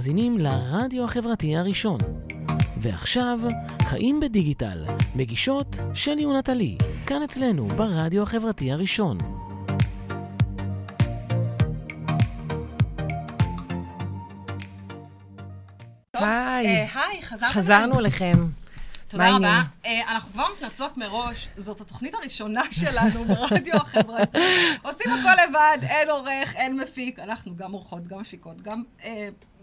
מאזינים לרדיו החברתי הראשון. ועכשיו, חיים בדיגיטל, מגישות שלי ונטלי, כאן אצלנו ברדיו החברתי הראשון. היי, אה, היי, חזרנו. חזרנו אליכם. תודה רבה. אה, אנחנו כבר מתנצלות מראש, זאת התוכנית הראשונה שלנו ברדיו החברתי. עושים הכל לבד, אין עורך, אין מפיק. אנחנו גם עורכות, גם מפיקות, גם...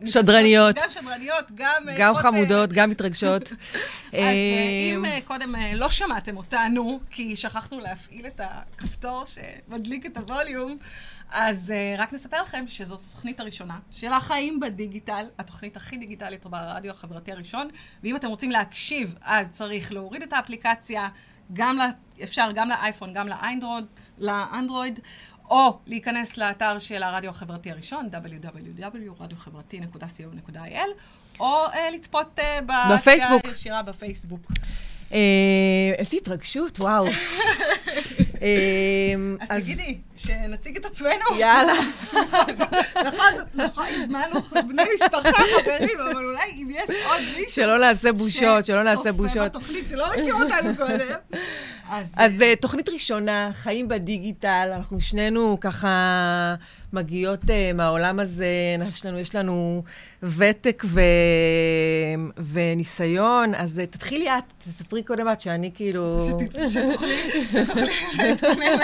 שדרניות. גם שדרניות, גם... אה, גם עושות, אה, חמודות, גם מתרגשות. אז אה, אם קודם לא שמעתם אותנו, כי שכחנו להפעיל את הכפתור שמדליק את הווליום, אז רק נספר לכם שזאת התוכנית הראשונה של החיים בדיגיטל, התוכנית הכי דיגיטלית ברדיו החברתי הראשון, ואם אתם רוצים להקשיב, אז צריך להוריד את האפליקציה, גם ל... אפשר גם לאייפון, גם לאנדרואיד, לאנדרואיד, או להיכנס לאתר של הרדיו החברתי הראשון, www.radiохברתי.co.il, או אה, לצפות אה, בפייסבוק. ישירה בפייסבוק. אה, איזה התרגשות, וואו. אה, אז תגידי, שנציג את עצמנו. יאללה. נכון, נכון, הזמנו בני משפחה, חברים, אבל אולי אם יש עוד מישהו... שלא נעשה בושות, שלא נעשה שצופה בושות. בתוכנית שלא מכיר אותנו קודם. אז... אז אה, תוכנית ראשונה, חיים בדיגיטל, אנחנו שנינו ככה מגיעות אה, מהעולם הזה, יש לנו, יש לנו ותק ו... וניסיון, אז אה, תתחילי את, תספרי קודם את, שאני כאילו... שת- שתוכלי, שתוכלי להתכונן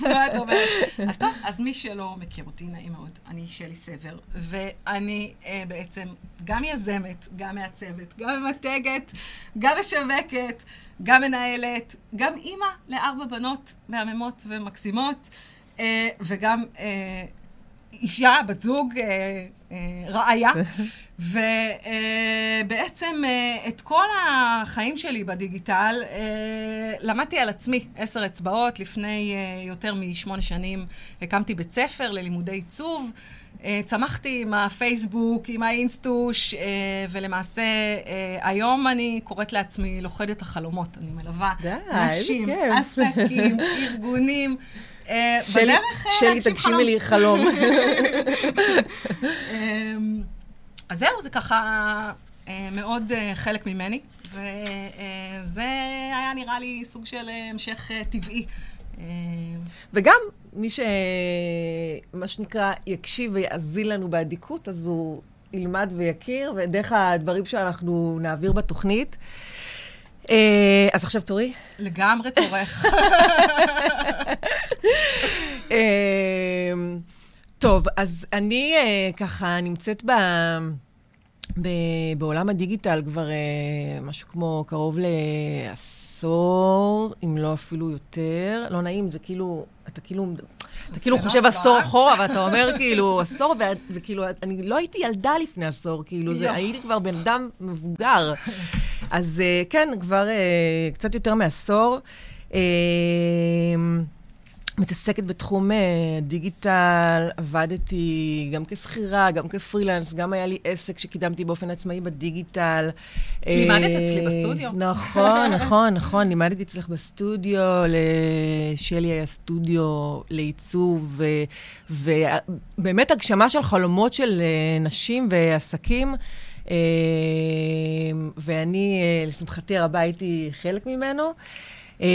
מה את אומרת. אז טוב, אז מי שלא מכיר אותי, נעים מאוד, אני שלי סבר, ואני אה, בעצם גם יזמת, גם מעצבת, גם ממתגת, גם משווקת, גם מנהלת, גם אימא לארבע בנות מהממות ומקסימות, אה, וגם אה, אישה, בת זוג, אה, אה, רעיה. ובעצם את כל החיים שלי בדיגיטל אה, למדתי על עצמי עשר אצבעות. לפני אה, יותר משמונה שנים הקמתי בית ספר ללימודי עיצוב. אה, צמחתי עם הפייסבוק, עם האינסטוש, אה, ולמעשה אה, היום אני קוראת לעצמי לוכדת החלומות. אני מלווה די, נשים. עסקים, ארגונים. בדרך שלי, תגשימי. לי חלום. אמ, אז זהו, זה ככה מאוד חלק ממני, וזה היה נראה לי סוג של המשך טבעי. וגם מי ש... מה שנקרא, יקשיב ויאזין לנו באדיקות, אז הוא ילמד ויכיר, ודרך הדברים שאנחנו נעביר בתוכנית. אה, אז עכשיו תורי. לגמרי תורך. אה, טוב, אז אני אה, ככה נמצאת ב... ב... בעולם הדיגיטל כבר משהו כמו קרוב לעשור, אם לא אפילו יותר. לא נעים, זה כאילו, אתה כאילו, אתה כאילו חושב עשור? אחורה, ואתה אומר כאילו, עשור, ו- וכאילו, אני לא הייתי ילדה לפני עשור, כאילו, זה. הייתי כבר בן אדם מבוגר. אז אה, כן, כבר אה, קצת יותר מעשור. אה, מתעסקת בתחום אה, דיגיטל, עבדתי גם כשכירה, גם כפרילנס, גם היה לי עסק שקידמתי באופן עצמאי בדיגיטל. לימדת אה, אצלי בסטודיו. נכון, נכון, נכון, לימדתי אצלך בסטודיו, לשלי היה סטודיו לעיצוב, ו- ובאמת הגשמה של חלומות של אה, נשים ועסקים. אה, ואני, אה, לשמחתי הרבה, הייתי חלק ממנו. אה,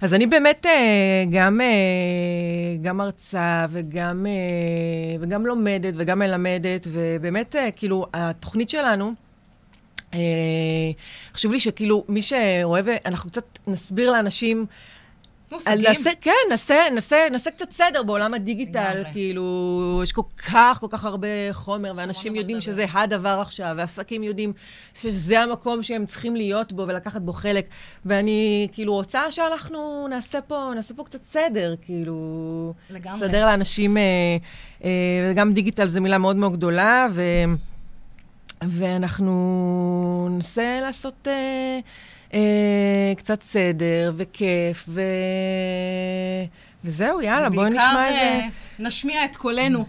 אז אני באמת אה, גם, אה, גם מרצה וגם, אה, וגם לומדת וגם מלמדת, ובאמת, כאילו, התוכנית שלנו, חשוב לי שכאילו, מי שרואה, ואנחנו קצת נסביר לאנשים, מושגים. נעשה, כן, נעשה, נעשה, נעשה קצת סדר בעולם הדיגיטל, לגמרי. כאילו, יש כל כך, כל כך הרבה חומר, ואנשים יודעים לדבר. שזה הדבר עכשיו, ועסקים יודעים שזה המקום שהם צריכים להיות בו ולקחת בו חלק. ואני כאילו רוצה שאנחנו נעשה פה, נעשה פה קצת סדר, כאילו... לגמרי. סדר לאנשים, אה, אה, וגם דיגיטל זו מילה מאוד מאוד גדולה, ו... ואנחנו ננסה לעשות אה, קצת סדר וכיף, ו... וזהו, יאללה, בואי נשמע איזה... בעיקר נשמיע את קולנו.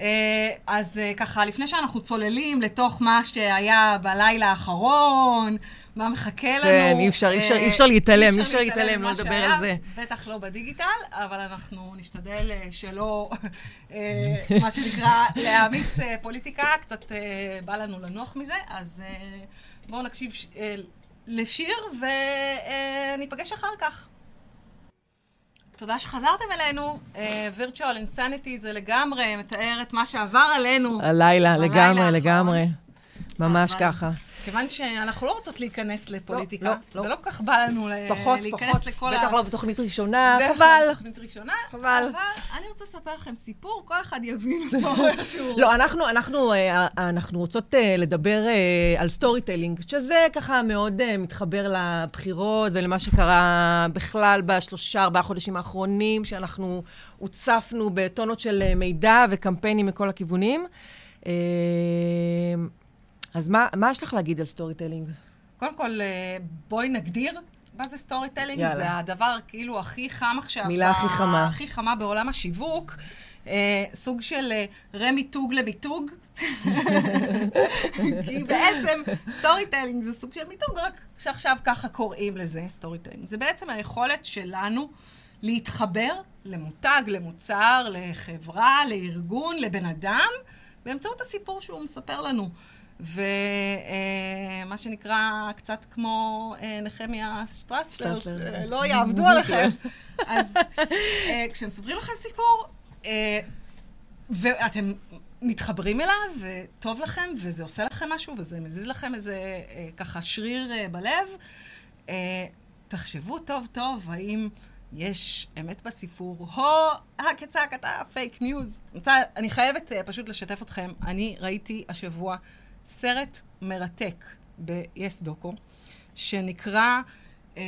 אה, אז אה, ככה, לפני שאנחנו צוללים לתוך מה שהיה בלילה האחרון, מה מחכה לנו. כן, אי אפשר, אי אפשר, אי אפשר להתעלם, אי אפשר להתעלם, לא לדבר על זה. בטח לא בדיגיטל, אבל אנחנו נשתדל שלא, מה שנקרא, להעמיס פוליטיקה, קצת בא לנו לנוח מזה, אז בואו נקשיב לשיר וניפגש אחר כך. תודה שחזרתם אלינו. Uh, virtual Insanity זה לגמרי מתאר את מה שעבר עלינו. הלילה, לגמרי, לגמרי. ממש אבל... ככה. כיוון שאנחנו לא רוצות להיכנס לפוליטיקה, לא, לא, לא. ולא כל כך בא לנו פחות, להיכנס פחות, לכל ה... בטח לא בתוכנית ראשונה, חבל. בתוכנית ראשונה, חבל. אבל אני רוצה לספר לכם סיפור, כל אחד יבין אותו איכשהו. לא, אנחנו, אנחנו, אה, אנחנו רוצות אה, לדבר אה, על storytelling, שזה ככה מאוד מתחבר לבחירות ולמה שקרה בכלל בשלושה, ארבעה חודשים האחרונים, שאנחנו הוצפנו בטונות של מידע וקמפיינים מכל הכיוונים. אז מה, מה יש לך להגיד על storytelling? קודם כל, אה, בואי נגדיר מה זה storytelling. זה הדבר כאילו הכי חם עכשיו. מילה הכי חמה. הכי חמה בעולם השיווק. אה, סוג של אה, רמיתוג למיתוג. כי בעצם storytelling זה סוג של מיתוג, רק שעכשיו ככה קוראים לזה storytelling. זה בעצם היכולת שלנו להתחבר למותג, למוצר, לחברה, לארגון, לבן אדם, באמצעות הסיפור שהוא מספר לנו. ומה שנקרא, קצת כמו אה, נחמיה שטרסלר, שלא יעבדו עליכם. אז אה, כשמספרים לכם סיפור, אה, ואתם מתחברים אליו, וטוב לכם, וזה עושה לכם משהו, וזה מזיז לכם איזה ככה שריר בלב, תחשבו טוב טוב, האם... יש אמת בסיפור, הו, כצעקתה, fake news. אני חייבת פשוט לשתף אתכם. אני ראיתי השבוע סרט מרתק ב-yes דוקו, שנקרא אה,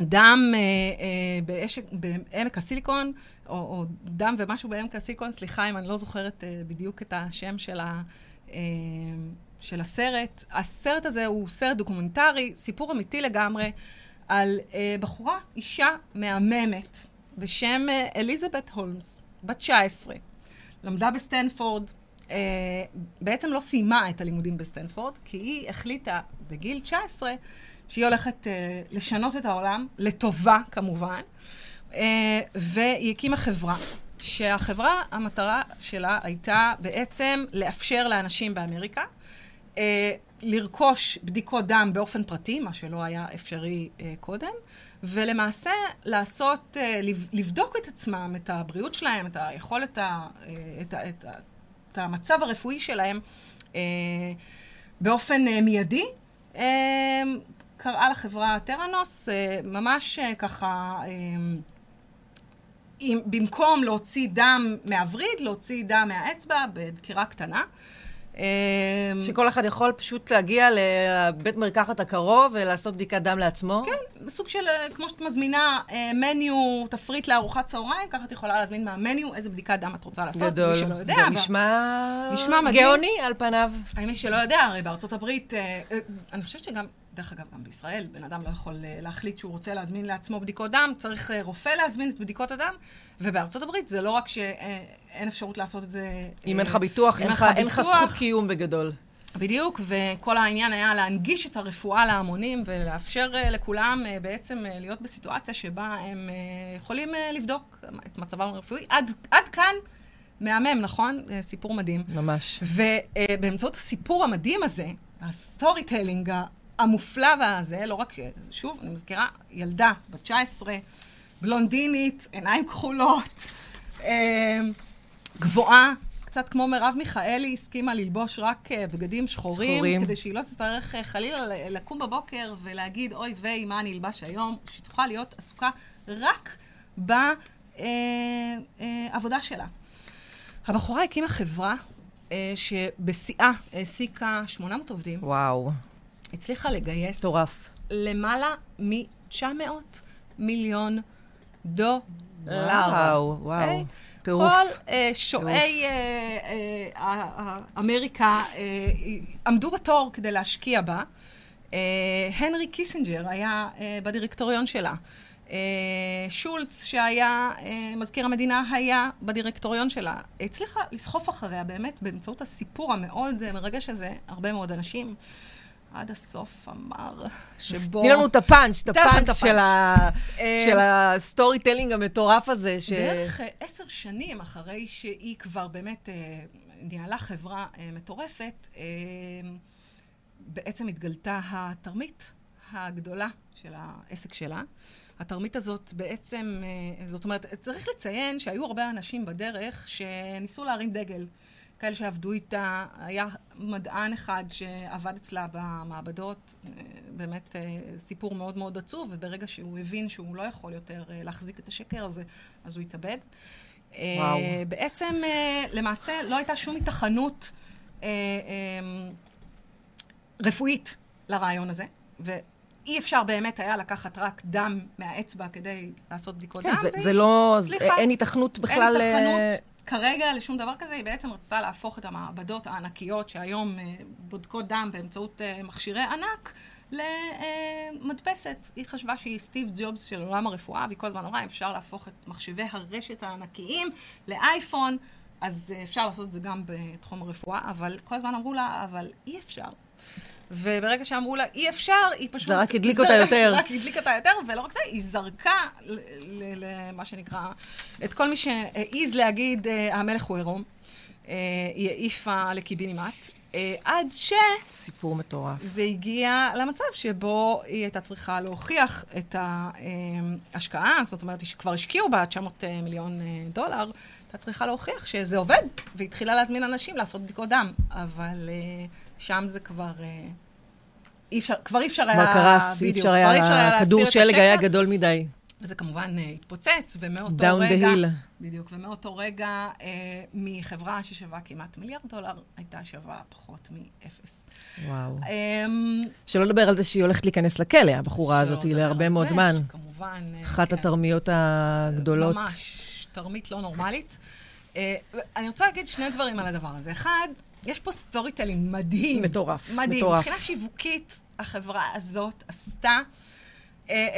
דם אה, אה, בעמק הסיליקון, או, או דם ומשהו בעמק הסיליקון, סליחה אם אני לא זוכרת אה, בדיוק את השם של, ה, של הסרט. הסרט הזה הוא סרט דוקומנטרי, סיפור אמיתי לגמרי, על בחורה, אישה מהממת, בשם אליזבת הולמס, בת 19. למדה בסטנפורד, בעצם לא סיימה את הלימודים בסטנפורד, כי היא החליטה בגיל 19 שהיא הולכת אה, לשנות את העולם, לטובה כמובן, אה, והיא הקימה חברה. שהחברה, המטרה שלה הייתה בעצם לאפשר לאנשים באמריקה אה, לרכוש בדיקות דם באופן פרטי, מה שלא היה אפשרי אה, קודם, ולמעשה לעשות, אה, לבדוק את עצמם, את הבריאות שלהם, את היכולת, ה, אה, את, את, את המצב הרפואי שלהם אה, באופן אה, מיידי. אה, קראה לחברה טראנוס, ממש ככה, במקום להוציא דם מהווריד, להוציא דם מהאצבע בדקירה קטנה. אמ, שכל אחד יכול פשוט להגיע לבית מרקחת הקרוב ולעשות בדיקת דם לעצמו? כן, בסוג של, אה, כמו שאת מזמינה מניו, אה, תפריט לארוחת צהריים, ככה את יכולה להזמין מהמניו איזה בדיקת דם את רוצה לעשות. גדול. מי שלא יודע. זה נשמע... נשמע מדהים. גאוני על פניו. מי שלא יודע, הרי בארצות הברית, אה, אני חושבת שגם... דרך אגב, גם בישראל, בן אדם לא יכול להחליט שהוא רוצה להזמין לעצמו בדיקות דם, צריך רופא להזמין את בדיקות הדם, ובארצות הברית זה לא רק שאין אפשרות לעשות את זה... אם אין לך ביטוח, אין לך זכות קיום בגדול. בדיוק, וכל העניין היה להנגיש את הרפואה להמונים ולאפשר לכולם בעצם להיות בסיטואציה שבה הם יכולים לבדוק את מצבם הרפואי. עד, עד כאן מהמם, נכון? סיפור מדהים. ממש. ובאמצעות הסיפור המדהים הזה, ה storytelling המופלא והזה, לא רק, שוב, אני מזכירה, ילדה בת 19, בלונדינית, עיניים כחולות, אה, גבוהה, קצת כמו מרב מיכאלי, הסכימה ללבוש רק אה, בגדים שחורים, שחורים, כדי שהיא לא תצטרך אה, חלילה לקום בבוקר ולהגיד, אוי ויי, מה אני אלבש היום, שהיא תוכל להיות עסוקה רק בעבודה שלה. הבחורה הקימה חברה שבשיאה העסיקה 800 עובדים. וואו. הצליחה לגייס... מטורף. למעלה מ-900 מיליון דולר. וואו, וואו. Okay? Okay? טירוף. כל uh, שועי uh, uh, אמריקה עמדו בתור כדי להשקיע בה. הנרי קיסינג'ר היה בדירקטוריון שלה. שולץ, שהיה מזכיר המדינה, היה בדירקטוריון שלה. הצליחה לסחוף אחריה באמת באמצעות הסיפור המאוד מרגש הזה, הרבה מאוד אנשים. עד הסוף אמר שבו... תני לנו את הפאנץ', את הפאנץ' של, ה... אה, של ה storytelling המטורף הזה. ש... בערך עשר שנים אחרי שהיא כבר באמת ניהלה חברה מטורפת, בעצם התגלתה התרמית הגדולה של העסק שלה. התרמית הזאת בעצם, זאת אומרת, צריך לציין שהיו הרבה אנשים בדרך שניסו להרים דגל. כאלה שעבדו איתה, היה מדען אחד שעבד אצלה במעבדות, אה, באמת אה, סיפור מאוד מאוד עצוב, וברגע שהוא הבין שהוא לא יכול יותר אה, להחזיק את השקר הזה, אז הוא התאבד. וואו. בעצם, למעשה, לא הייתה שום התכנות רפואית לרעיון הזה, ואי אפשר באמת היה לקחת רק דם מהאצבע כדי לעשות בדיקות כן, דם. זה, זה לא, סליחה, אין היתכנות בכלל... אין היתכנות. כרגע לשום דבר כזה, היא בעצם רצתה להפוך את המעבדות הענקיות שהיום אה, בודקות דם באמצעות אה, מכשירי ענק למדפסת. היא חשבה שהיא סטיב ג'ובס של עולם הרפואה, והיא כל הזמן אמרה, אפשר להפוך את מחשבי הרשת הענקיים לאייפון, אז אה, אפשר לעשות את זה גם בתחום הרפואה, אבל כל הזמן אמרו לה, אבל אי אפשר. וברגע שאמרו לה, אי אפשר, היא פשוט... זה רק הדליק אותה יותר. רק הדליק אותה יותר, ולא רק זה, היא זרקה למה שנקרא, את כל מי שהעז להגיד, אה, המלך הוא עירום. אה, היא העיפה לקיבינימט. אה, עד ש... סיפור מטורף. זה הגיע למצב שבו היא הייתה צריכה להוכיח את ההשקעה, זאת אומרת, שכבר השקיעו בה 900 מיליון דולר, הייתה צריכה להוכיח שזה עובד, והתחילה להזמין אנשים לעשות בדיקות דם. אבל שם זה כבר... אה, אי אפשר, כבר אי אפשר היה... כבר קרס, אי אפשר היה, הכדור שלג היה גדול מדי. וזה כמובן uh, התפוצץ, ומאותו Down רגע... Down the hill. בדיוק, ומאותו רגע, uh, מחברה ששווה כמעט מיליארד דולר, הייתה שווה פחות מאפס. וואו. Um, שלא לדבר על זה שהיא הולכת להיכנס לכלא, הבחורה הזאת, להרבה מאוד זמן. כמובן. אחת כן. התרמיות הגדולות. ממש, תרמית לא נורמלית. Uh, אני רוצה להגיד שני דברים על הדבר הזה. אחד, יש פה storytelling מדהים. מטורף, מדהים. מטורף. מבחינה שיווקית, החברה הזאת עשתה,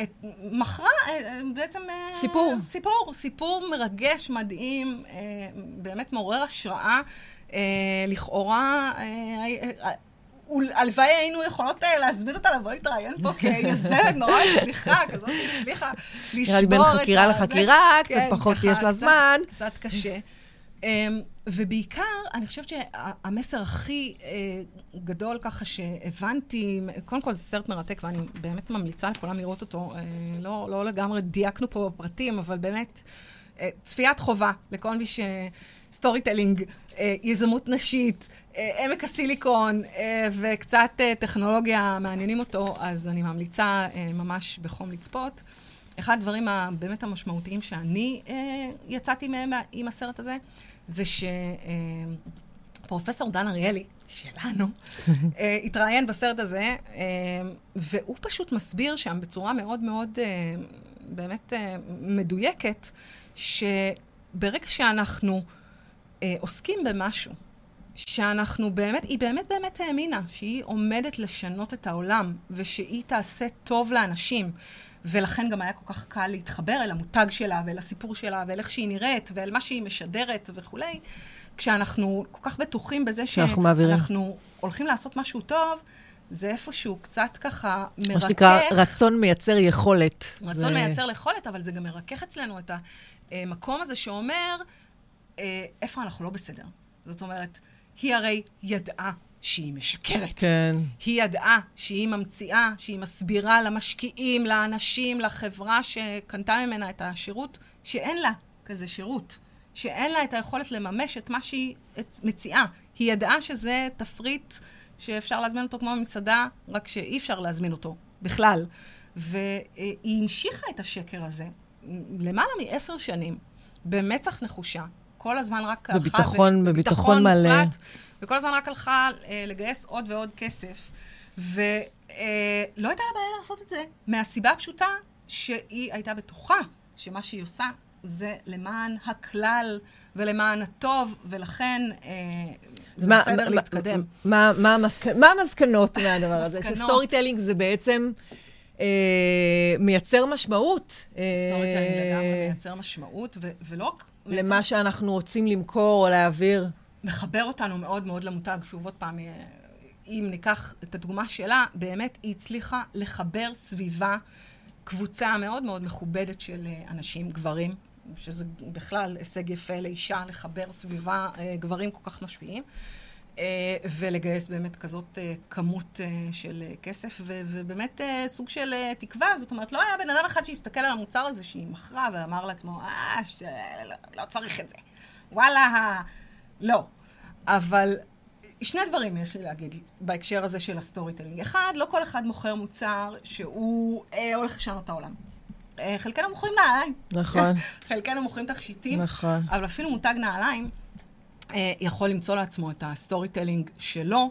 את, מכרה אה, בעצם... אה, סיפור. סיפור, סיפור מרגש, מדהים, אה, באמת מעורר השראה. אה, לכאורה, אה, הלוואי היינו יכולות להזמין אותה לבוא להתראיין פה כיזמת נורא הצליחה, כזאת שהצליחה לשבור את ה... נראה לי בין חקירה לחקירה, קצת כן, פחות יש לה זמן. קצת קשה. אמ, ובעיקר, אני חושבת שהמסר הכי אה, גדול ככה שהבנתי, קודם כל זה סרט מרתק ואני באמת ממליצה לכולם לראות אותו. אה, לא, לא לגמרי דייקנו פה בפרטים, אבל באמת אה, צפיית חובה לכל מי ש... storytelling, יזמות נשית, עמק הסיליקון וקצת טכנולוגיה מעניינים אותו, אז אני ממליצה ממש בחום לצפות. אחד הדברים הבאמת המשמעותיים שאני יצאתי מהם עם הסרט הזה, זה שפרופסור דן אריאלי, שלנו, אה, התראיין בסרט הזה, אה, והוא פשוט מסביר שם בצורה מאוד מאוד אה, באמת מדויקת, שברגע שאנחנו עוסקים במשהו, שאנחנו באמת, היא באמת באמת האמינה שהיא עומדת לשנות את העולם, ושהיא תעשה טוב לאנשים. ולכן גם היה כל כך קל להתחבר אל המותג שלה ואל הסיפור שלה ואל איך שהיא נראית ואל מה שהיא משדרת וכולי. כשאנחנו כל כך בטוחים בזה שאנחנו מעבירים. הולכים לעשות משהו טוב, זה איפשהו קצת ככה מרכך. מה שנקרא רצון מייצר יכולת. רצון זה... מייצר יכולת, אבל זה גם מרכך אצלנו את המקום הזה שאומר, אה, איפה אנחנו לא בסדר. זאת אומרת, היא הרי ידעה שהיא משקרת. כן. היא ידעה שהיא ממציאה, שהיא מסבירה למשקיעים, לאנשים, לחברה שקנתה ממנה את השירות, שאין לה כזה שירות. שאין לה את היכולת לממש את מה שהיא מציעה. היא ידעה שזה תפריט שאפשר להזמין אותו כמו במסעדה, רק שאי אפשר להזמין אותו בכלל. והיא המשיכה את השקר הזה למעלה מעשר שנים, במצח נחושה, כל הזמן רק הלכה... בביטחון, בביטחון מלא. מוחלט, וכל הזמן רק הלכה אה, לגייס עוד ועוד כסף. ולא אה, הייתה לה בעיה לעשות את זה, מהסיבה הפשוטה שהיא הייתה בטוחה שמה שהיא עושה זה למען הכלל ולמען הטוב, ולכן אה, זה מה, בסדר מה, להתקדם. מה, מה, המסק... מה המסקנות מהדבר הזה? ש storytelling זה בעצם... אה, מייצר משמעות. storytelling אה, לגמרי מייצר משמעות, ו- ולא רק למה שאנחנו רוצים למכור או להעביר. מחבר אותנו מאוד מאוד למותג. שוב, עוד פעם, אם ניקח את הדוגמה שלה, באמת היא הצליחה לחבר סביבה קבוצה מאוד מאוד מכובדת של אה, אנשים, גברים, שזה בכלל הישג יפה לאישה, לחבר סביבה אה, גברים כל כך משפיעים. אה, ולגייס באמת כזאת אה, כמות אה, של כסף, ובאמת סוג של תקווה. זאת אומרת, לא היה בן אדם אחד שהסתכל על המוצר הזה שהיא מכרה ואמר לעצמו, אה, ש... לא, לא צריך את זה. וואלה, לא. אבל שני דברים יש לי להגיד בהקשר הזה של ה storytelling. אחד, לא כל אחד מוכר מוצר שהוא אה, הולך לשנות את העולם. אה, חלקנו מוכרים נעליים. נכון. חלקנו מוכרים תכשיטים. נכון. אבל אפילו מותג נעליים, יכול למצוא לעצמו את ה storytelling שלו.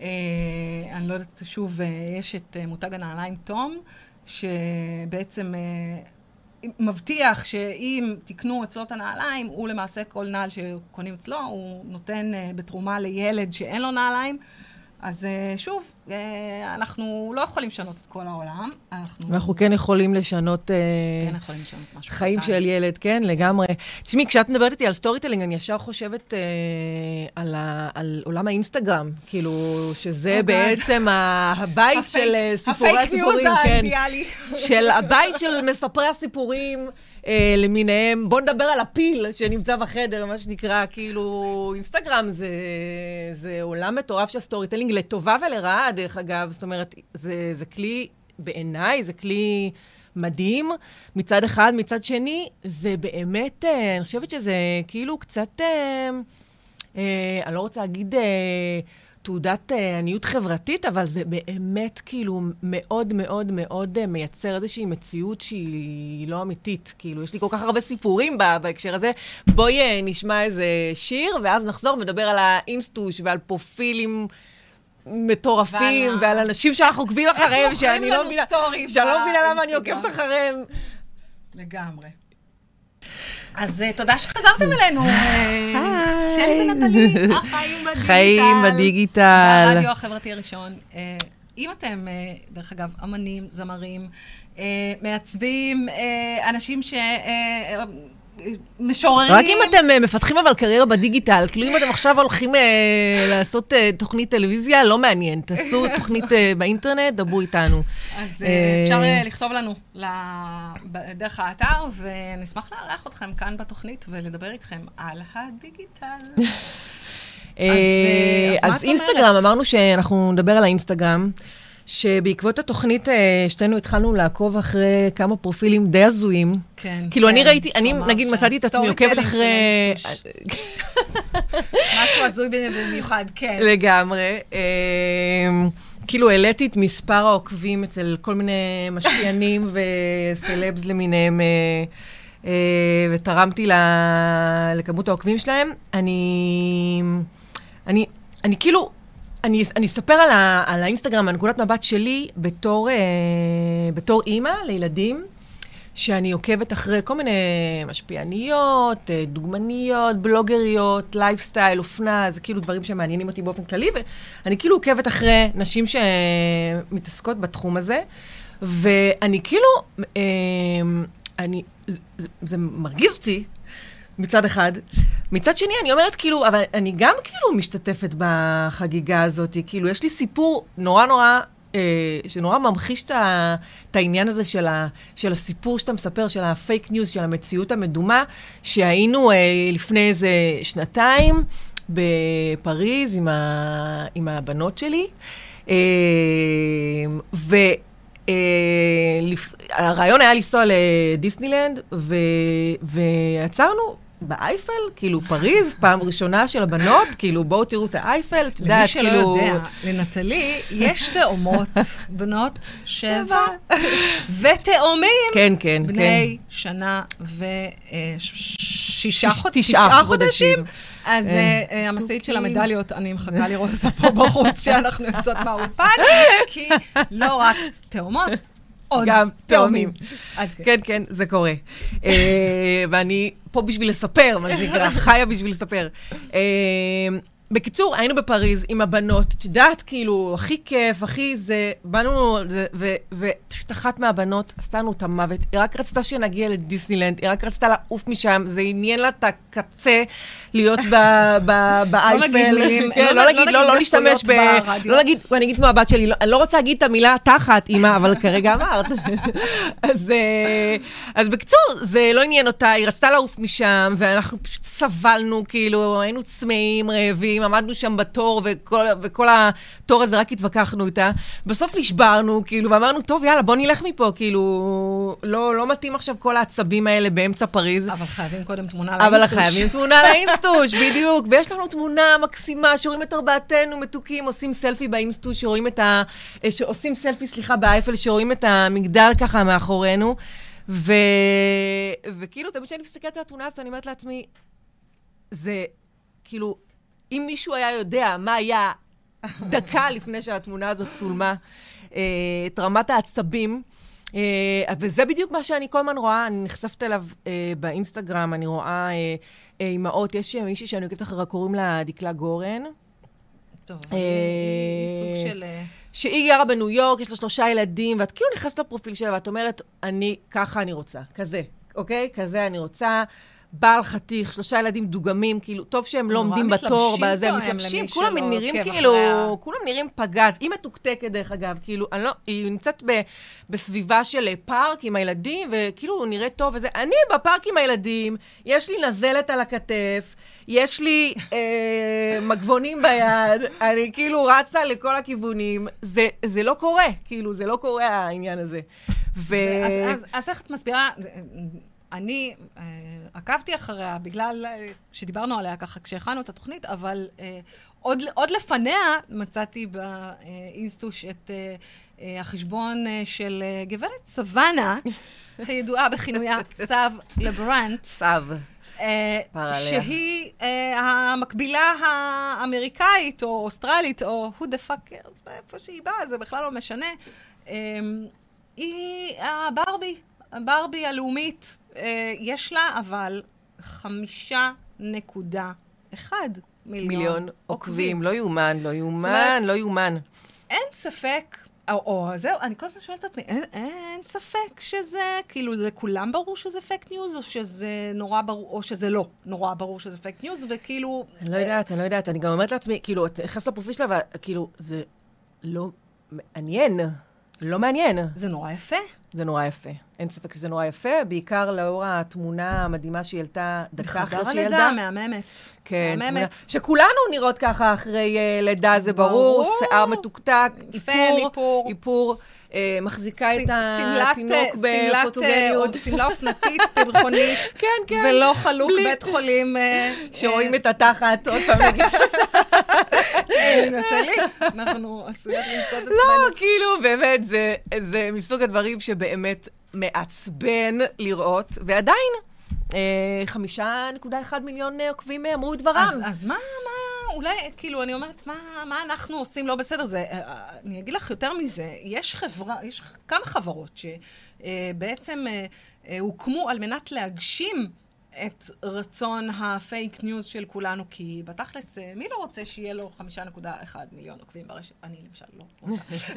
אה, אני לא יודעת, שוב, אה, יש את מותג הנעליים TOMS, שבעצם מבטיח שאם תקנו אצלו את הנעליים, הוא למעשה כל נעל שקונים אצלו, הוא נותן בתרומה לילד שאין לו נעליים. אז אה, שוב, אה, אנחנו לא יכולים לשנות את כל העולם. אנחנו, אנחנו כן יכולים לשנות... אה, כן יכולים לשנות משהו. חיים קטן. של ילד, כן, לגמרי. תשמעי, כשאת מדברת איתי על storytelling, אני ישר חושבת אה, על, ה, על עולם האינסטגרם, כאילו, שזה oh בעצם הבית של סיפורי הסיפורים. ה fake news האידיאלי. של הבית של מספרי הסיפורים. אה, למיניהם. בואו נדבר על הפיל שנמצא בחדר, מה שנקרא, כאילו, אינסטגרם זה, זה עולם מטורף של storytelling, לטובה ולרעה, דרך אגב. זאת אומרת, זה, זה כלי, בעיניי, זה כלי... מדהים מצד אחד, מצד שני, זה באמת, אה, אני חושבת שזה כאילו קצת, אה, אה, אני לא רוצה להגיד אה, תעודת uh, עניות חברתית, אבל זה באמת כאילו מאוד מאוד מאוד uh, מייצר איזושהי מציאות שהיא לא אמיתית. כאילו, יש לי כל כך הרבה סיפורים בהקשר הזה. בואי uh, נשמע איזה שיר, ואז נחזור ונדבר על האינסטוש ועל פרופילים. מטורפים, ועל, ועל אנשים שאנחנו עוקבים אחריהם, שאני לא מבינה, שאני לא מבינה למה אני עוקבת אחריהם. לגמרי. אז uh, תודה שחזרתם אלינו. אה, שלי ונטלי, החיים בדיגיטל. חיים בדיגיטל. ברדיו החברתי הראשון. Uh, אם אתם, דרך אגב, אמנים, זמרים, מעצבים, אנשים ש... משוררים. רק אם אתם uh, מפתחים אבל קריירה בדיגיטל, כאילו אם אתם עכשיו הולכים uh, לעשות uh, תוכנית טלוויזיה, לא מעניין, תעשו תוכנית באינטרנט, דברו איתנו. אז אפשר לכתוב לנו דרך האתר, ונשמח לארח אתכם כאן בתוכנית ולדבר איתכם על הדיגיטל. אז, אז, אז אינסטגרם, אמרנו שאנחנו נדבר על האינסטגרם. שבעקבות התוכנית, אה, שתינו התחלנו לעקוב אחרי כמה פרופילים די הזויים. כן, כאילו, כן. אני ראיתי, אני נגיד מצאתי את עצמי עוקבת אחרי... משהו הזוי במיוחד, כן. לגמרי. אה, כאילו, העליתי את מספר העוקבים אצל כל מיני משפיענים וסלבס למיניהם. אה, ותרמתי לכמות העוקבים שלהם. אני, אני, אני כאילו אני, אני אספר על, ה, על האינסטגרם, מהנקודת מבט שלי, בתור, אה, בתור אימא לילדים, שאני עוקבת אחרי כל מיני משפיעניות, אה, דוגמניות, בלוגריות, לייפסטייל, אופנה, זה כאילו דברים שמעניינים אותי באופן כללי, ואני כאילו עוקבת אחרי נשים שמתעסקות בתחום הזה, ואני כאילו, אה, אני, זה, זה מרגיז אותי מצד אחד. מצד שני, אני אומרת, כאילו, אבל אני גם כאילו משתתפת בחגיגה הזאת. כאילו, יש לי סיפור נורא נורא, אה, שנורא ממחיש את העניין הזה של, ה, של הסיפור שאתה מספר, של ה fake news, של המציאות המדומה, שהיינו אה, לפני איזה שנתיים בפריז עם, ה, עם הבנות שלי. אה, ו... Uh, לפ... הרעיון היה לנסוע לדיסנילנד, ו... ויצרנו באייפל? כאילו, פריז, פעם ראשונה של הבנות? כאילו, בואו תראו את האייפל, את יודעת, כאילו... למי שלא יודע, לנטלי יש תאומות, בנות שבע, ותאומים. כן, כן, כן. בני שנה ושישה תשעה חודשים. אז אה, אה, המשאית של המדליות, אני מחכה לראות אותה פה בחוץ, כשאנחנו יוצאות מהאולפן, כי לא רק תאומות, עוד גם תאומים. אז כן. כן, כן, זה קורה. אה, ואני פה בשביל לספר, מה שנקרא, חיה בשביל לספר. אה, בקיצור, היינו בפריז עם הבנות, את יודעת, כאילו, הכי כיף, הכי זה, באנו, ופשוט אחת מהבנות עשתה לנו את המוות, היא רק רצתה שנגיע לדיסנילנד, היא רק רצתה לעוף משם, זה עניין לה את הקצה להיות באייפל. לא נגיד מילים, לא, לא נגיד, לא, לא להשתמש ב... לא נגיד, אני אגיד כמו הבת שלי, אני לא רוצה להגיד את המילה תחת, אימא, אבל כרגע אמרת. אה, אז בקיצור, זה לא עניין אותה, היא רצתה לעוף משם, ואנחנו פשוט סבלנו, כאילו, היינו צמאים, רעבים. עמדנו שם בתור, וכל, וכל התור הזה, רק התווכחנו איתה. בסוף נשברנו, כאילו, ואמרנו, טוב, יאללה, בוא נלך מפה, כאילו, לא, לא מתאים עכשיו כל העצבים האלה באמצע פריז. אבל חייבים קודם תמונה לאינסטוש. אבל חייבים תמונה לאינסטוש, בדיוק. ויש לנו תמונה מקסימה, שרואים את ארבעתנו מתוקים, עושים סלפי באינסטוש, שרואים את ה... שעושים סלפי, סליחה, באייפל, שרואים את המגדל ככה מאחורינו. ו... וכאילו, תמיד כשאני מסתכלת על התמונה הזאת, אני אומרת לעצמי, זה כאילו, אם מישהו היה יודע מה היה דקה לפני שהתמונה הזאת צולמה, אה, את רמת העצבים, אה, וזה בדיוק מה שאני כל הזמן רואה, אני נחשפת אליו אה, באינסטגרם, אני רואה אימהות, יש מישהי שאני עוקבת אחריה, קוראים לה דקלה גורן. טוב, סוג של... שהיא גרה בניו יורק, יש לה שלושה ילדים, ואת כאילו נכנסת לפרופיל שלה ואת אומרת, אני, ככה אני רוצה, כזה, אוקיי? כזה אני רוצה. בעל חתיך, שלושה ילדים דוגמים, כאילו, טוב שהם לא עומדים בתור, בזה, הם מתלבשים, כולם נראים כאילו, כולם נראים פגז. היא מתוקתקת, דרך אגב, כאילו, לא, היא נמצאת ב, בסביבה של פארק עם הילדים, וכאילו, הוא נראה טוב וזה. אני בפארק עם הילדים, יש לי נזלת על הכתף, יש לי אה, מגבונים ביד, אני כאילו רצה לכל הכיוונים. זה, זה לא קורה, כאילו, זה לא קורה העניין הזה. ו... אז, אז, אז איך את מסבירה... אני אה, עקבתי אחריה בגלל אה, שדיברנו עליה ככה כשהכנו את התוכנית, אבל אה, עוד, עוד לפניה מצאתי באינסטוש את אה, אה, החשבון אה, של אה, גברת סוואנה, הידועה בכינויה סב לברנט. סב. אה, שהיא אה, המקבילה האמריקאית או אוסטרלית, או who the fuck cares, מאיפה שהיא באה, זה בכלל לא משנה. אה, היא הברבי, הברבי הלאומית יש לה אבל חמישה נקודה אחד מיליון, מיליון עוקבים. לא יאומן, לא יאומן, לא יאומן. אין ספק, או, או זהו, אני כל הזמן שואלת את עצמי, אין, אין ספק שזה, כאילו, זה לכולם ברור שזה פייק ניוז, או שזה נורא ברור, או שזה לא נורא ברור שזה פייק ניוז, וכאילו... אני לא יודעת, אני לא יודעת, אני גם אומרת לעצמי, כאילו, את נכנסת לפרופיל שלה, וכאילו, זה לא מעניין. לא מעניין. זה נורא יפה. זה נורא יפה. אין ספק שזה נורא יפה, בעיקר לאור התמונה המדהימה שהיא העלתה דקה אחרי שהיא ילדה. בחדר הלידה, מהממת. כן, מהממת. תמונה, שכולנו נראות ככה אחרי uh, לידה, זה ברור. ברור. שיער מתוקתק, איפור, איפור. איפור. אה, מחזיקה ס, את התינוק בפוטוגניות. שמלה אופנתית, פרחונית. כן, כן. ולא חלוק בית חולים. אה, שרואים את התחת, עוד פעם נגיד. נטלי, אנחנו עשויות למצוא את עצמנו. לא, כאילו, באמת, זה מסוג הדברים שבאמת מעצבן לראות, ועדיין, חמישה נקודה אחד מיליון עוקבים אמרו את דברם. אז מה, מה... אולי, כאילו, אני אומרת, מה, מה אנחנו עושים לא בסדר? זה, אה, אני אגיד לך יותר מזה, יש חברה, יש כמה חברות שבעצם אה, אה, הוקמו על מנת להגשים את רצון הפייק ניוז של כולנו, כי בתכלס, מי לא רוצה שיהיה לו חמישה נקודה אחד מיליון עוקבים ברשת? אני למשל לא רוצה.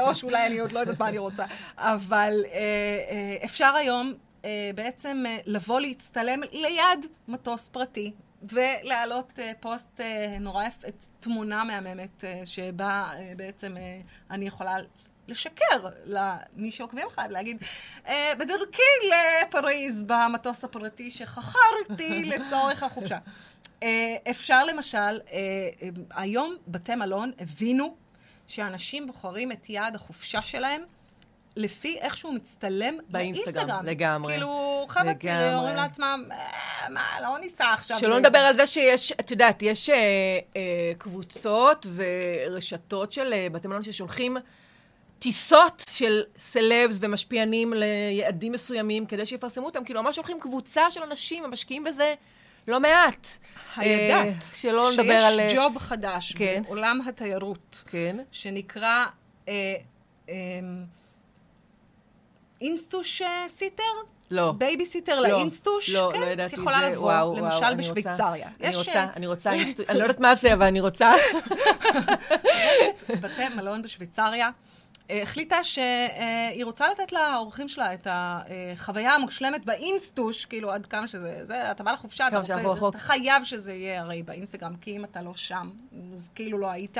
או שאולי אני עוד לא יודעת מה אני רוצה. אבל אפשר היום בעצם לבוא להצטלם ליד מטוס פרטי, ולהעלות uh, פוסט uh, נורא יפה, תמונה מהממת, uh, שבה uh, בעצם uh, אני יכולה לשקר למי שעוקבים אחריי, להגיד, uh, בדרכי לפריז במטוס הפרטי שחכרתי לצורך החופשה. Uh, אפשר למשל, uh, היום בתי מלון הבינו שאנשים בוחרים את יעד החופשה שלהם לפי איך שהוא מצטלם באינסטגרם. באינסטגרם, לגמרי. כאילו, חבר'ה צעירים אומרים לעצמם, אה, מה, לא ניסע עכשיו. שלא נדבר על זה שיש, את יודעת, יש אה, אה, קבוצות ורשתות של אה, בתי מלון ששולחים טיסות של סלבס ומשפיענים ליעדים מסוימים כדי שיפרסמו אותם. כאילו, ממש שולחים קבוצה של אנשים ומשקיעים בזה. לא מעט. הידעת, אה, שלא נדבר על... שיש ג'וב חדש כן. בעולם התיירות, כן. שנקרא אה, אה, אינסטוש sitter? לא. בייביסיטר לא, לאינסטוש? לא, כן, לא ידעתי את את יכולה זה. לבוא, וואו, וואו, למשל אני בשוויצריה. אני יש, רוצה, אה, אני רוצה, אני לא יודעת מה זה, אבל אני רוצה. רשת בתי מלון בשוויצריה אה, החליטה שהיא רוצה לתת לאורחים שלה את החוויה המושלמת באינסטוש, כאילו עד כמה שזה, זה, אתה בא לחופשה, אתה רוצה. אתה חייב שזה יהיה הרי באינסטגרם, כי אם אתה לא שם, אז כאילו לא היית.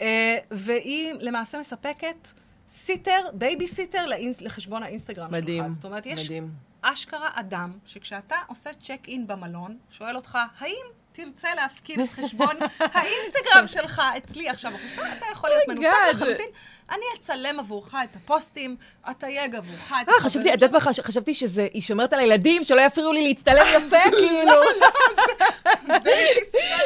אה, והיא למעשה מספקת sitter, בייביסיטר לאינס, לחשבון האינסטגרם מדהים, שלך. זאת אומרת, יש מדהים. אשכרה אדם, שכשאתה עושה צ'ק אין במלון, שואל אותך, האם תרצה להפקיד את חשבון האינסטגרם שלך אצלי עכשיו? אתה יכול להיות Oh מנותק. לחלוטין. אני אצלם עבורך את הפוסטים, אתייג עבורך את אה, חשבתי, את יודעת מה, חש- חשבתי שזה, היא שומרת על הילדים, שלא יפריעו לי להצטלם יפה, כאילו. בייביסיטר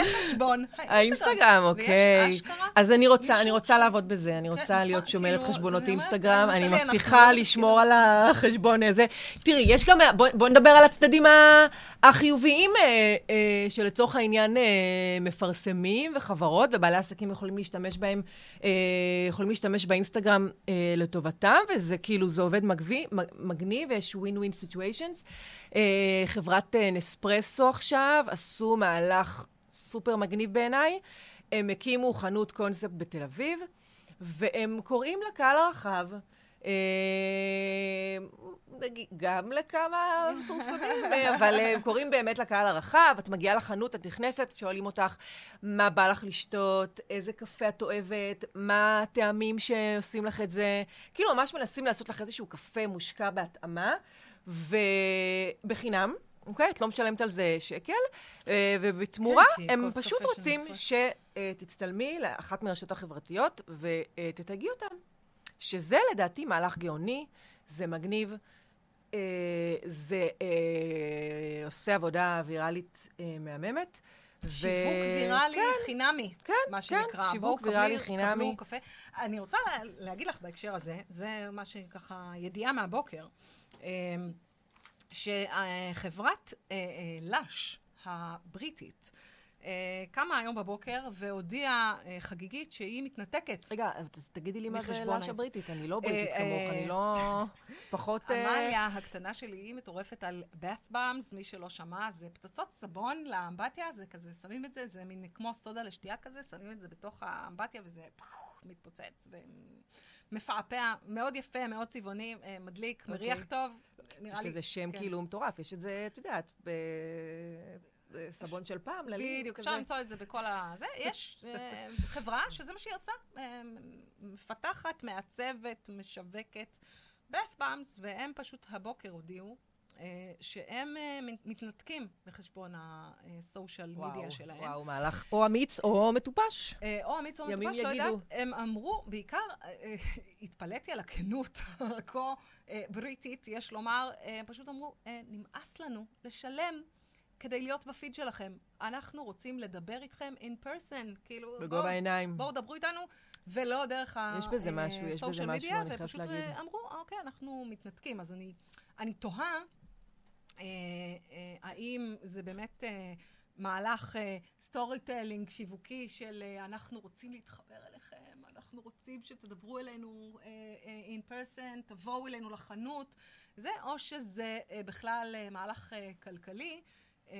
לחשבון האינסטגרם, אוקיי. אז אני רוצה, אני רוצה לעבוד בזה, אני רוצה להיות שומרת חשבונות אינסטגרם, אני מבטיחה לשמור על החשבון הזה. תראי, יש גם, בוא- בוא נדבר על הצדדים החיוביים, אה, אה, שלצורך העניין אה, מפרסמים וחברות ובעלי עסקים יכולים להשתמש בהם, אה, יכולים להשתמש באינסטגרם אה, לטובתם, וזה כאילו, זה עובד מגבי- מגניב, ויש ווין ווין סיטואשנס. חברת אה, נספרסו עכשיו עשו מהלך סופר מגניב בעיניי. הם הקימו חנות קונספט בתל אביב, והם קוראים לקהל הרחב, גם לכמה מפורסמים, אה, אבל הם קוראים באמת לקהל הרחב. את מגיעה לחנות, את נכנסת, שואלים אותך מה בא לך לשתות, איזה קפה את אוהבת, מה הטעמים שעושים לך את זה. כאילו, ממש מנסים לעשות לך איזשהו קפה מושקע בהתאמה, ובחינם. אוקיי? את לא משלמת על זה שקל, אה, ובתמורה כן, הם פשוט רוצים. שתצטלמי לאחת מהרשתות החברתיות ותתייגי אותם. שזה לדעתי מהלך גאוני, זה מגניב, אה, זה אה, עושה עבודה ויראלית אה, מהממת. שיווק ויראלי כן, חינמי, כן, מה כן, שנקרא. שיווק בואו קבלי- ויראלי חינמי. קבלו קפה. אני רוצה לה- להגיד לך בהקשר הזה, זה מה שככה, ידיעה מהבוקר, אמ, שחברת אה, אה, לאש הבריטית קמה היום בבוקר והודיעה אה, חגיגית שהיא מתנתקת. רגע, אז תגידי לי מה זה לאש. הבריטית, אני לא בריטית אה, כמוך, אה, אני לא פחות... אה, עמליה הקטנה שלי היא מטורפת על bath bombs, מי שלא שמע, זה פצצות סבון לאמבטיה, זה כזה, שמים את זה, זה מין כמו סודה לשתייה כזה, שמים את זה בתוך האמבטיה וזה מתפוצץ ומפעפע, מאוד יפה, מאוד צבעוני, אה, מדליק, אוקיי. מריח טוב, נראה יש לי... לזה שם כן. כאילו מטורף, יש את זה, את יודעת, בסבון של פעם, ללי, בדיוק. אפשר למצוא את זה בכל ה... זה, יש אה, חברה שזה מה שהיא עושה, אה, מפתחת, מעצבת, משווקת bath bombs, והם פשוט הבוקר הודיעו אה, שהם מתנתקים בחשבון הסושיאל מדיה שלהם. וואו, מהלך או אמיץ או מטופש. או אמיץ או מטופש, לא. יודעת, הם אמרו, בעיקר, התפלאתי על הכנות הכה בריטית, יש לומר, הם פשוט אמרו, נמאס לנו לשלם כדי להיות בפיד שלכם. אנחנו רוצים לדבר איתכם in person, כאילו, בגובה העיניים. בואו דברו איתנו, ולא דרך ה... יש בזה משהו, יש בזה משהו, אני חייבת ופשוט להגיד. אה, אמרו, אוקיי, אנחנו מתנתקים. אז אני, אני תוהה, אה, אה, האם זה באמת אה, מהלך storytelling שיווקי של אה, אנחנו רוצים להתחבר אליכם, אנחנו רוצים שתדברו אלינו אה, אה, in person, תבואו אלינו לחנות, זה, או שזה אה, בכלל אה, מהלך אה, כלכלי. אה,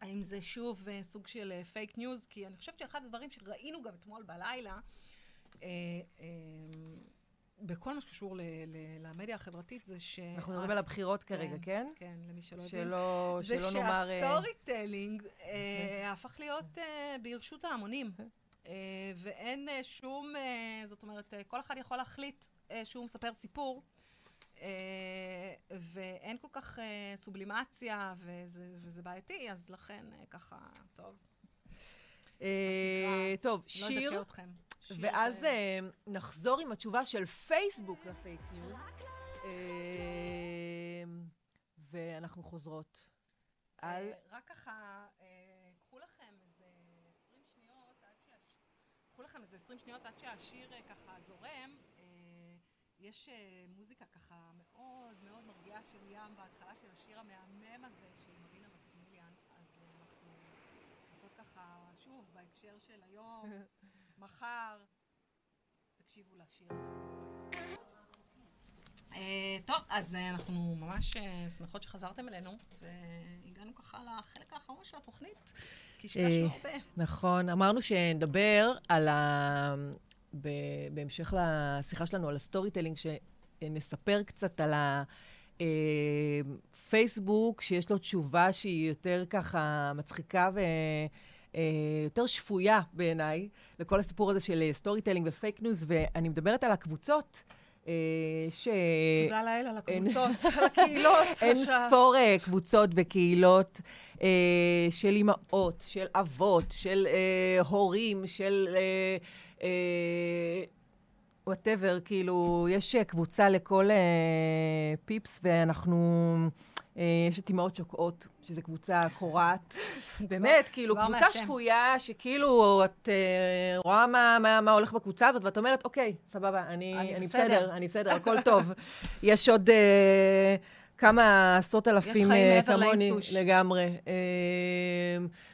האם זה שוב אה, סוג של פייק ניוז? כי אני חושבת שאחד הדברים שראינו גם אתמול בלילה, אה, אה, בכל מה שקשור ל- ל- למדיה החברתית, זה ש... אנחנו מדברים על הבחירות כרגע, כן? כן, למי שלא הבין. שלא, זה שלא נאמר... אה, שה storytelling אה, הפך להיות אה, ברשות ההמונים. אה, ואין אה, שום, אה, זאת אומרת, אה, כל אחד יכול להחליט אה, שהוא מספר סיפור, אה, ואין כל כך אה, סובלימציה, וזה, וזה בעייתי, אז לכן אה, ככה, טוב, אה, טוב, לא שיר, אתכם. ואז אה, אה, נחזור עם התשובה של פייסבוק לפייק ניוז. אה, ואנחנו חוזרות על... אה, רק ככה, אה, קחו לכם איזה 20 שניות עד שהש... קחו לכם איזה 20 שניות עד שהשיר אה, ככה זורם. אה, יש אה, מוזיקה ככה מאוד מאוד מרגיעה של ים בהתחלה של השיר המהמם הזה של מרינה מקסימיליאן. אז אה, אנחנו רוצות ככה, שוב, בהקשר של היום, מחר, תקשיבו לשיר הזה. טוב, אז אנחנו ממש שמחות שחזרתם אלינו, והגענו ככה לחלק האחרון של התוכנית, כי שיקשנו הרבה. נכון, אמרנו שנדבר על. בהמשך לשיחה שלנו על ה storytelling, שנספר קצת על הפייסבוק, שיש לו תשובה שהיא יותר ככה מצחיקה ו... יותר שפויה בעיניי, לכל הסיפור הזה של storytelling ופייק ניוז, ואני מדברת על הקבוצות. ש... תודה לאל על הקבוצות, על הקהילות. אין ספור קבוצות וקהילות של אימהות, של אבות, של הורים, של whatever, כאילו, יש קבוצה לכל פיפס, ואנחנו... יש את אימהות שוקעות, שזו קבוצה קורעת. באמת, כאילו, קבוצה שפויה, שכאילו, את רואה מה הולך בקבוצה הזאת, ואת אומרת, אוקיי, סבבה, אני בסדר, אני בסדר, הכל טוב. יש עוד כמה עשרות אלפים כמוני לגמרי,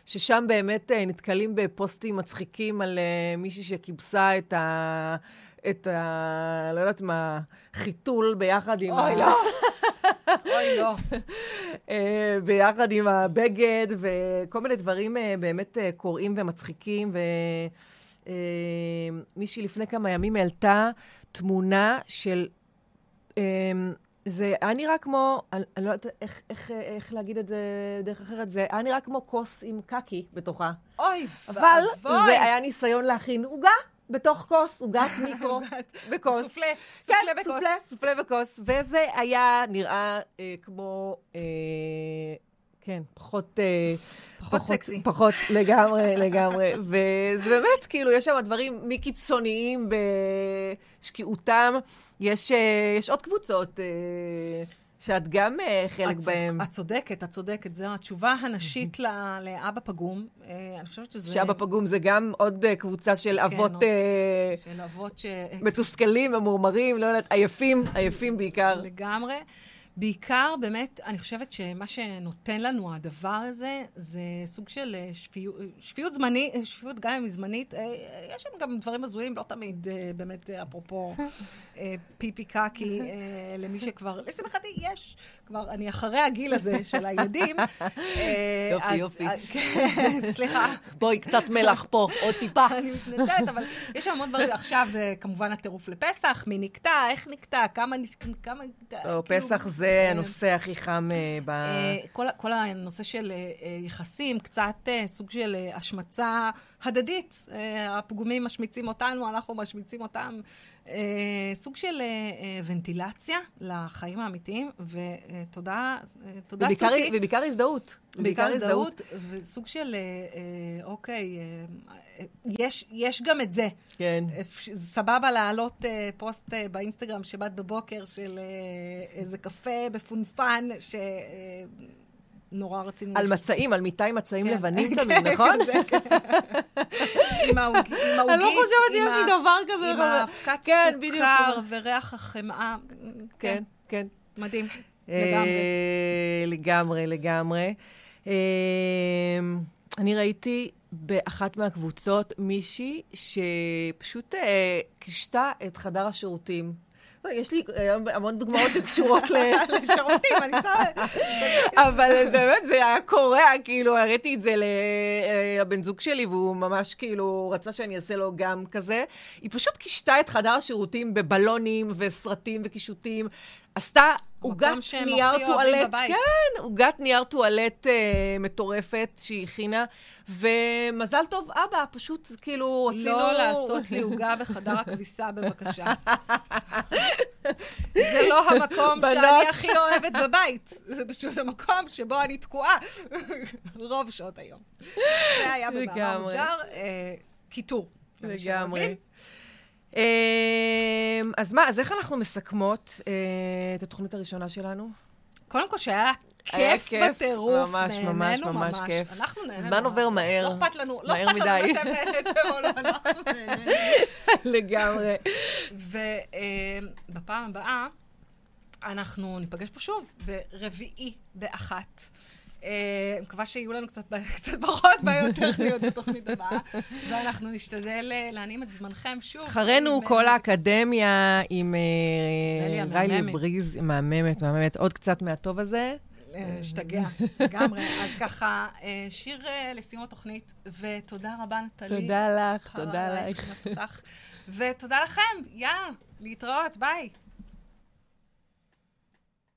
ששם באמת נתקלים בפוסטים מצחיקים על מישהי שכיבסה את ה... את ה... לא יודעת מה, חיתול ביחד עם אוי, לא. אוי, לא. ביחד עם הבגד, וכל מיני דברים באמת קוראים ומצחיקים. ומישהי לפני כמה ימים העלתה תמונה של... זה היה נראה כמו, אני, אני לא יודעת איך, איך, איך להגיד את זה בדרך אחרת, זה היה נראה כמו כוס עם קקי בתוכה. אוי, אבל ואבוי. זה היה ניסיון להכין עוגה בתוך כוס, עוגת מיקרו בכוס. סופלה, כן, סופלה בכוס. סופלה, סופלה בכוס. וזה היה נראה אה, כמו, אה, כן, פחות... אה, פחות סקסי. פחות, לגמרי, לגמרי. וזה באמת, כאילו, יש שם דברים מקיצוניים בשקיעותם. יש, יש עוד קבוצות. שאת גם חלק את, בהם. את צודקת, את צודקת. זו התשובה הנשית לאבא פגום. אני חושבת שזה... שאבא פגום זה גם עוד קבוצה של כן, אבות... עוד... Uh, של אבות ש... מתוסכלים, ממורמרים, לא יודעת, עייפים, עייפים בעיקר. לגמרי. בעיקר, באמת, אני חושבת שמה שנותן לנו הדבר הזה, זה סוג של שפיות, שפיות זמנית, שפיות גם אם היא זמנית. יש שם גם דברים הזויים, לא תמיד, באמת, אפרופו פיפי קקי, למי שכבר, לשמחתי, יש. כבר, אני אחרי הגיל הזה של הילדים. יופי, יופי. כן, סליחה. בואי, קצת מלח פה, עוד טיפה. אני מתנצלת, אבל יש שם המון דברים. עכשיו, כמובן, הטירוף לפסח, מי נקטע, איך נקטע, כמה נקטע. לא, פסח זה הנושא הכי חם ב... כל הנושא של יחסים, קצת סוג של השמצה הדדית. הפגומים משמיצים אותנו, אנחנו משמיצים אותם. סוג של ונטילציה לחיים האמיתיים, ותודה, תודה צוקי. ובעיקר הזדהות. בעיקר הזדהות, וסוג של, אוקיי, יש, יש גם את זה. כן. סבבה להעלות פוסט באינסטגרם שבת בבוקר של איזה קפה בפונפן, ש... נורא רצינו... על מצעים, על מיטה עם מצעים לבנים תמיד, נכון? עם העוגית, אני לא חושבת שיש לי דבר כזה. עם האבקת סוכר וריח החמאה. כן, כן. מדהים, לגמרי. לגמרי, לגמרי. אני ראיתי באחת מהקבוצות מישהי שפשוט קישתה את חדר השירותים. יש לי היום המון דוגמאות שקשורות לשירותים, אני שמה... אבל זה באמת, זה היה קורע, כאילו, הראיתי את זה לבן זוג שלי, והוא ממש כאילו רצה שאני אעשה לו גם כזה. היא פשוט קישתה את חדר השירותים בבלונים וסרטים וקישוטים. עשתה עוגת נייר טואלט, כן, עוגת נייר טואלט אה, מטורפת שהיא הכינה, ומזל טוב, אבא, פשוט כאילו רצינו... לא לעשות לי עוגה בחדר הכביסה, בבקשה. זה לא המקום בנות. שאני הכי אוהבת בבית, זה פשוט המקום שבו אני תקועה רוב שעות היום. זה היה במאמר מוסגר, אה, קיטור. לגמרי. אז מה, אז איך אנחנו מסכמות את התוכנית הראשונה שלנו? קודם כל שהיה כיף בטירוף, ממש, ממש, ממש כיף. אנחנו נהנינו. זמן עובר מהר. לא אכפת לנו, לא אכפת לנו אם אתם נהניתם או לא, אנחנו נהנינו. לגמרי. ובפעם הבאה, אנחנו ניפגש פה שוב, ברביעי באחת. אה, מקווה שיהיו לנו קצת, קצת פחות בעיות טכניות בתוכנית הבאה, ואנחנו נשתדל אה, להנעים את זמנכם שוב. אחרינו כל האקדמיה עם ריילי ריילי בריז, מהממת, מהממת. עוד קצת מהטוב הזה. השתגע, לגמרי. אז ככה, שיר לסיום התוכנית, ותודה רבה, נטלי. תודה לך, תודה לך. ותודה לכם, יאללה, להתראות, ביי.